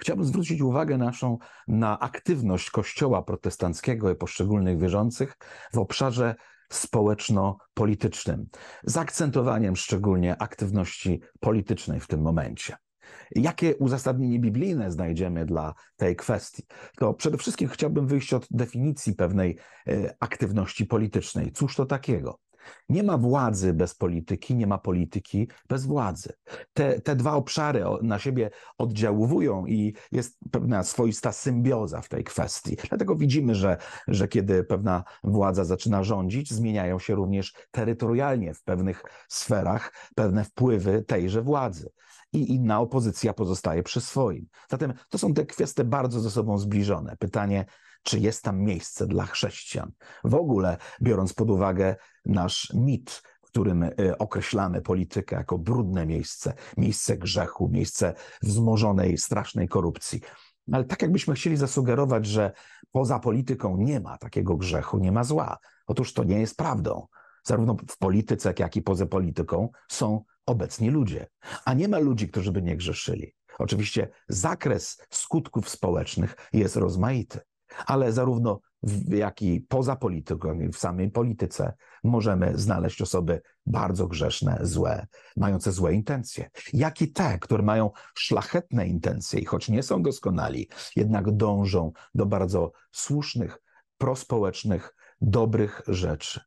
Chciałbym zwrócić uwagę naszą na aktywność Kościoła protestanckiego i poszczególnych wierzących w obszarze społeczno-politycznym, z akcentowaniem szczególnie aktywności politycznej w tym momencie. Jakie uzasadnienie biblijne znajdziemy dla tej kwestii? To przede wszystkim chciałbym wyjść od definicji pewnej e, aktywności politycznej. Cóż to takiego? Nie ma władzy bez polityki, nie ma polityki bez władzy. Te, te dwa obszary na siebie oddziałują i jest pewna swoista symbioza w tej kwestii. Dlatego widzimy, że, że kiedy pewna władza zaczyna rządzić, zmieniają się również terytorialnie w pewnych sferach pewne wpływy tejże władzy i inna opozycja pozostaje przy swoim. Zatem to są te kwestie bardzo ze sobą zbliżone. Pytanie, czy jest tam miejsce dla chrześcijan? W ogóle, biorąc pod uwagę nasz mit, w którym e, określamy politykę jako brudne miejsce, miejsce grzechu, miejsce wzmożonej, strasznej korupcji. Ale tak jakbyśmy chcieli zasugerować, że poza polityką nie ma takiego grzechu, nie ma zła. Otóż to nie jest prawdą. Zarówno w polityce, jak i poza polityką są obecni ludzie, a nie ma ludzi, którzy by nie grzeszyli. Oczywiście zakres skutków społecznych jest rozmaity, ale zarówno w, jak i poza polityką, w samej polityce możemy znaleźć osoby bardzo grzeszne, złe, mające złe intencje, jak i te, które mają szlachetne intencje i choć nie są doskonali, jednak dążą do bardzo słusznych, prospołecznych, dobrych rzeczy.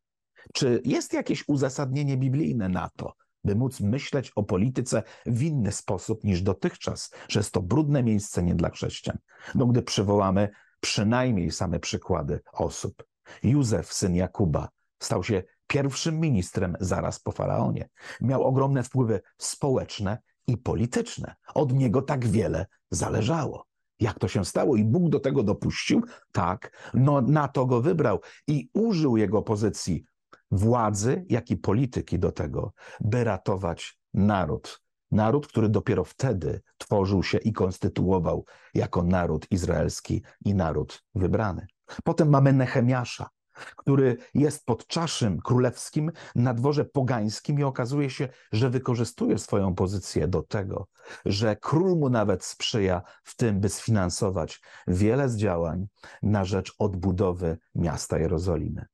Czy jest jakieś uzasadnienie biblijne na to, by móc myśleć o polityce w inny sposób niż dotychczas, że jest to brudne miejsce nie dla chrześcijan? No, gdy przywołamy przynajmniej same przykłady osób. Józef, syn Jakuba, stał się pierwszym ministrem zaraz po faraonie. Miał ogromne wpływy społeczne i polityczne. Od niego tak wiele zależało. Jak to się stało? I Bóg do tego dopuścił? Tak, no na to go wybrał i użył jego pozycji władzy, jak i polityki do tego, by ratować naród. Naród, który dopiero wtedy tworzył się i konstytuował jako naród izraelski i naród wybrany. Potem mamy Nehemiasza, który jest pod czaszym królewskim na dworze pogańskim i okazuje się, że wykorzystuje swoją pozycję do tego, że król mu nawet sprzyja w tym, by sfinansować wiele z działań na rzecz odbudowy miasta Jerozolimy.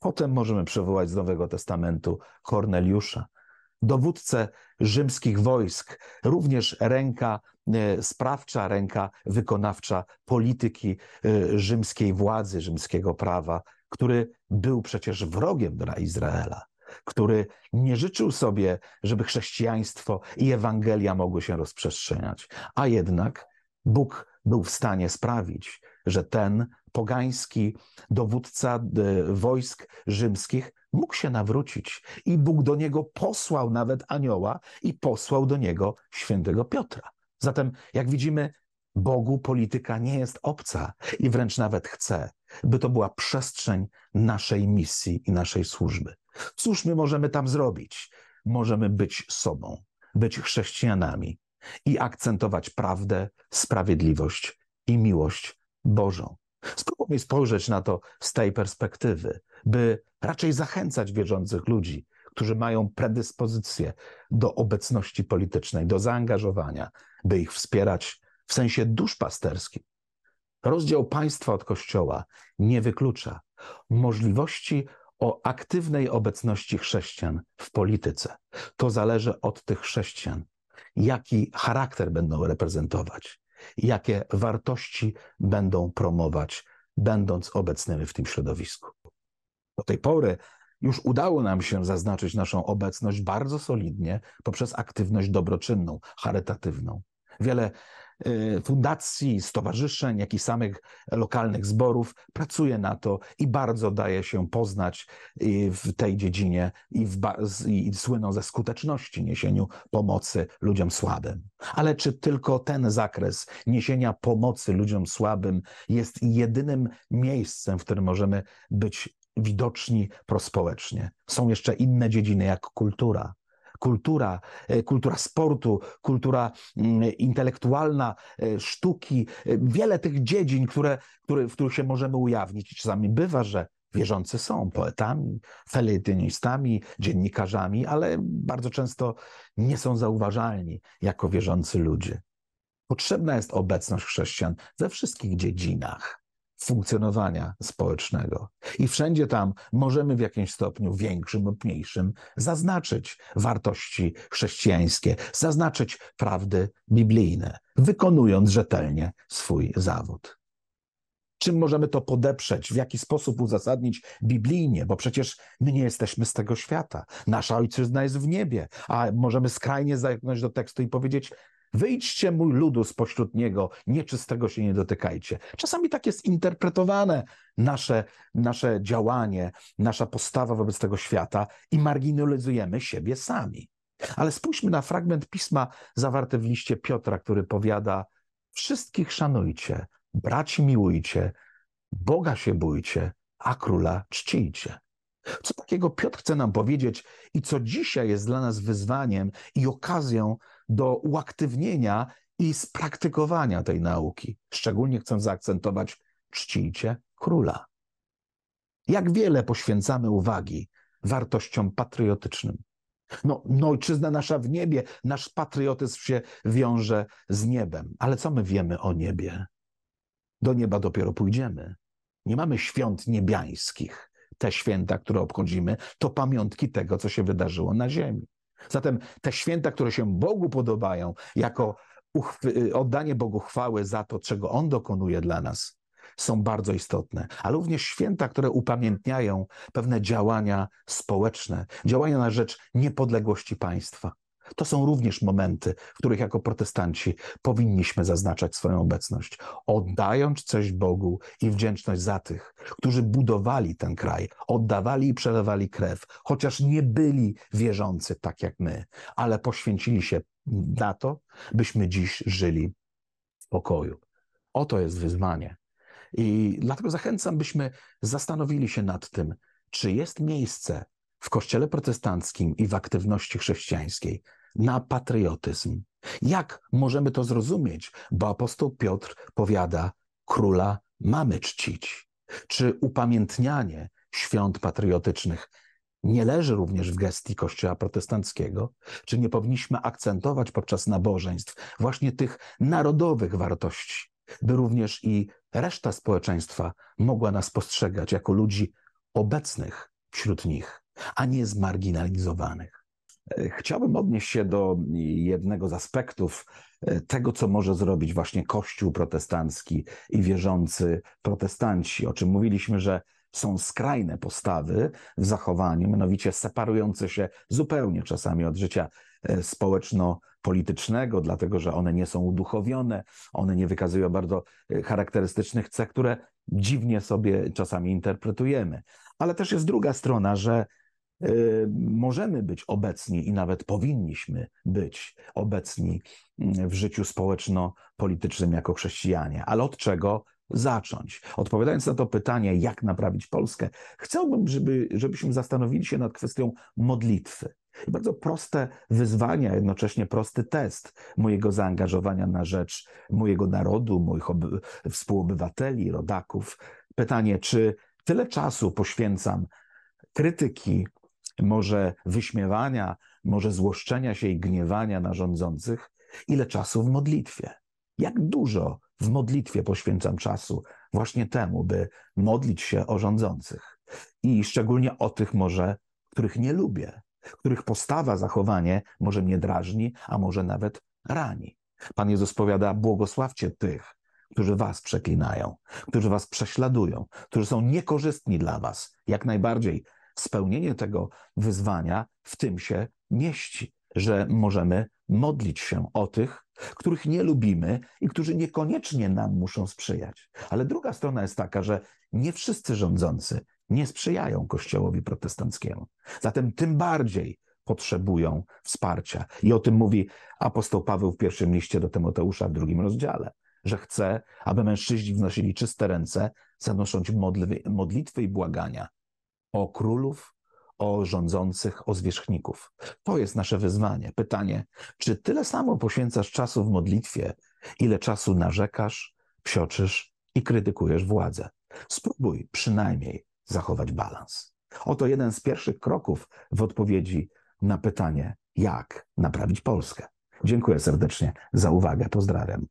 Potem możemy przywołać z Nowego Testamentu Korneliusza, dowódcę rzymskich wojsk, również ręka e, sprawcza, ręka wykonawcza polityki e, rzymskiej władzy, rzymskiego prawa, który był przecież wrogiem dla Izraela, który nie życzył sobie, żeby chrześcijaństwo i Ewangelia mogły się rozprzestrzeniać, a jednak Bóg był w stanie sprawić, że ten pogański dowódca e, wojsk rzymskich mógł się nawrócić i Bóg do niego posłał nawet anioła i posłał do niego świętego Piotra. Zatem, jak widzimy, Bogu polityka nie jest obca i wręcz nawet chce, by to była przestrzeń naszej misji i naszej służby. Cóż my możemy tam zrobić? Możemy być sobą, być chrześcijanami i akcentować prawdę, sprawiedliwość i miłość Bożą. Spróbujmy spojrzeć na to z tej perspektywy, by raczej zachęcać wierzących ludzi, którzy mają predyspozycję do obecności politycznej, do zaangażowania, by ich wspierać w sensie duszpasterskim. Rozdział państwa od kościoła nie wyklucza możliwości o aktywnej obecności chrześcijan w polityce. To zależy od tych chrześcijan, jaki charakter będą reprezentować, jakie wartości będą promować, będąc obecnymi w tym środowisku. Do tej pory już udało nam się zaznaczyć naszą obecność bardzo solidnie poprzez aktywność dobroczynną, charytatywną. Wiele fundacji, stowarzyszeń, jak i samych lokalnych zborów pracuje na to i bardzo daje się poznać y, w tej dziedzinie i, w, i słyną ze skuteczności niesieniu pomocy ludziom słabym. Ale czy tylko ten zakres niesienia pomocy ludziom słabym jest jedynym miejscem, w którym możemy być widoczni prospołecznie? Są jeszcze inne dziedziny, jak kultura, kultura, e, kultura sportu, kultura mm, intelektualna, e, sztuki, e, wiele tych dziedzin, które, które, w których się możemy ujawnić. Czasami bywa, że wierzący są poetami, felietynistami, dziennikarzami, ale bardzo często nie są zauważalni jako wierzący ludzie. Potrzebna jest obecność chrześcijan we wszystkich dziedzinach funkcjonowania społecznego. I wszędzie tam możemy w jakimś stopniu, większym lub mniejszym, zaznaczyć wartości chrześcijańskie, zaznaczyć prawdy biblijne, wykonując rzetelnie swój zawód. Czym możemy to podeprzeć? W jaki sposób uzasadnić biblijnie? Bo przecież my nie jesteśmy z tego świata. Nasza ojczyzna jest w niebie, a możemy skrajnie zajrzeć do tekstu i powiedzieć: Wyjdźcie mój ludu spośród niego, nieczystego się nie dotykajcie. Czasami tak jest interpretowane nasze, nasze działanie, nasza postawa wobec tego świata i marginalizujemy siebie sami. Ale spójrzmy na fragment pisma zawarty w liście Piotra, który powiada: Wszystkich szanujcie, braci miłujcie, Boga się bójcie, a króla czcijcie. Co takiego Piotr chce nam powiedzieć i co dzisiaj jest dla nas wyzwaniem i okazją do uaktywnienia i spraktykowania tej nauki. Szczególnie chcę zaakcentować czcijcie króla. Jak wiele poświęcamy uwagi wartościom patriotycznym. No, no, ojczyzna nasza w niebie, nasz patriotyzm się wiąże z niebem. Ale co my wiemy o niebie? Do nieba dopiero pójdziemy. Nie mamy świąt niebiańskich. Te święta, które obchodzimy, to pamiątki tego, co się wydarzyło na ziemi. Zatem te święta, które się Bogu podobają, jako oddanie Bogu chwały za to, czego On dokonuje dla nas, są bardzo istotne, ale również święta, które upamiętniają pewne działania społeczne, działania na rzecz niepodległości państwa. To są również momenty, w których jako protestanci powinniśmy zaznaczać swoją obecność, oddając coś Bogu i wdzięczność za tych, którzy budowali ten kraj, oddawali i przelewali krew, chociaż nie byli wierzący tak jak my, ale poświęcili się na to, byśmy dziś żyli w pokoju. Oto jest wyzwanie. I dlatego zachęcam, byśmy zastanowili się nad tym, czy jest miejsce w Kościele protestanckim i w aktywności chrześcijańskiej na patriotyzm. Jak możemy to zrozumieć? Bo apostoł Piotr powiada: Króla mamy czcić. Czy upamiętnianie świąt patriotycznych nie leży również w gestii Kościoła protestanckiego? Czy nie powinniśmy akcentować podczas nabożeństw właśnie tych narodowych wartości, by również i reszta społeczeństwa mogła nas postrzegać jako ludzi obecnych wśród nich, a nie zmarginalizowanych? Chciałbym odnieść się do jednego z aspektów e, tego, co może zrobić właśnie Kościół protestancki i wierzący protestanci, o czym mówiliśmy, że są skrajne postawy w zachowaniu, mianowicie separujące się zupełnie czasami od życia e, społeczno-politycznego, dlatego że one nie są uduchowione, one nie wykazują bardzo e, charakterystycznych cech, które dziwnie sobie czasami interpretujemy. Ale też jest druga strona, że możemy być obecni i nawet powinniśmy być obecni mm, w życiu społeczno-politycznym jako chrześcijanie. Ale od czego zacząć? Odpowiadając na to pytanie, jak naprawić Polskę, chciałbym, żeby, żebyśmy zastanowili się nad kwestią modlitwy. Bardzo proste wyzwania, jednocześnie prosty test mojego zaangażowania na rzecz mojego narodu, moich współobywateli, rodaków. Pytanie, czy tyle czasu poświęcam krytyki może wyśmiewania, może złoszczenia się i gniewania na rządzących, ile czasu w modlitwie. Jak dużo w modlitwie poświęcam czasu właśnie temu, by modlić się o rządzących. I szczególnie o tych może, których nie lubię, których postawa, zachowanie może mnie drażni, a może nawet rani. Pan Jezus powiada: błogosławcie tych, którzy was przeklinają, którzy was prześladują, którzy są niekorzystni dla was. Jak najbardziej spełnienie tego wyzwania w tym się mieści, że możemy modlić się o tych, których nie lubimy i którzy niekoniecznie nam muszą sprzyjać. Ale druga strona jest taka, że nie wszyscy rządzący nie sprzyjają Kościołowi protestanckiemu. Zatem tym bardziej potrzebują wsparcia. I o tym mówi apostoł Paweł w pierwszym liście do Tymoteusza w drugim rozdziale, że chce, aby mężczyźni wnosili czyste ręce, zanosząc modlitwy i błagania o królów, o rządzących, o zwierzchników. To jest nasze wyzwanie. Pytanie, czy tyle samo poświęcasz czasu w modlitwie, ile czasu narzekasz, psioczysz i krytykujesz władzę? Spróbuj przynajmniej zachować balans. Oto jeden z pierwszych kroków w odpowiedzi na pytanie, jak naprawić Polskę. Dziękuję serdecznie za uwagę. Pozdrawiam.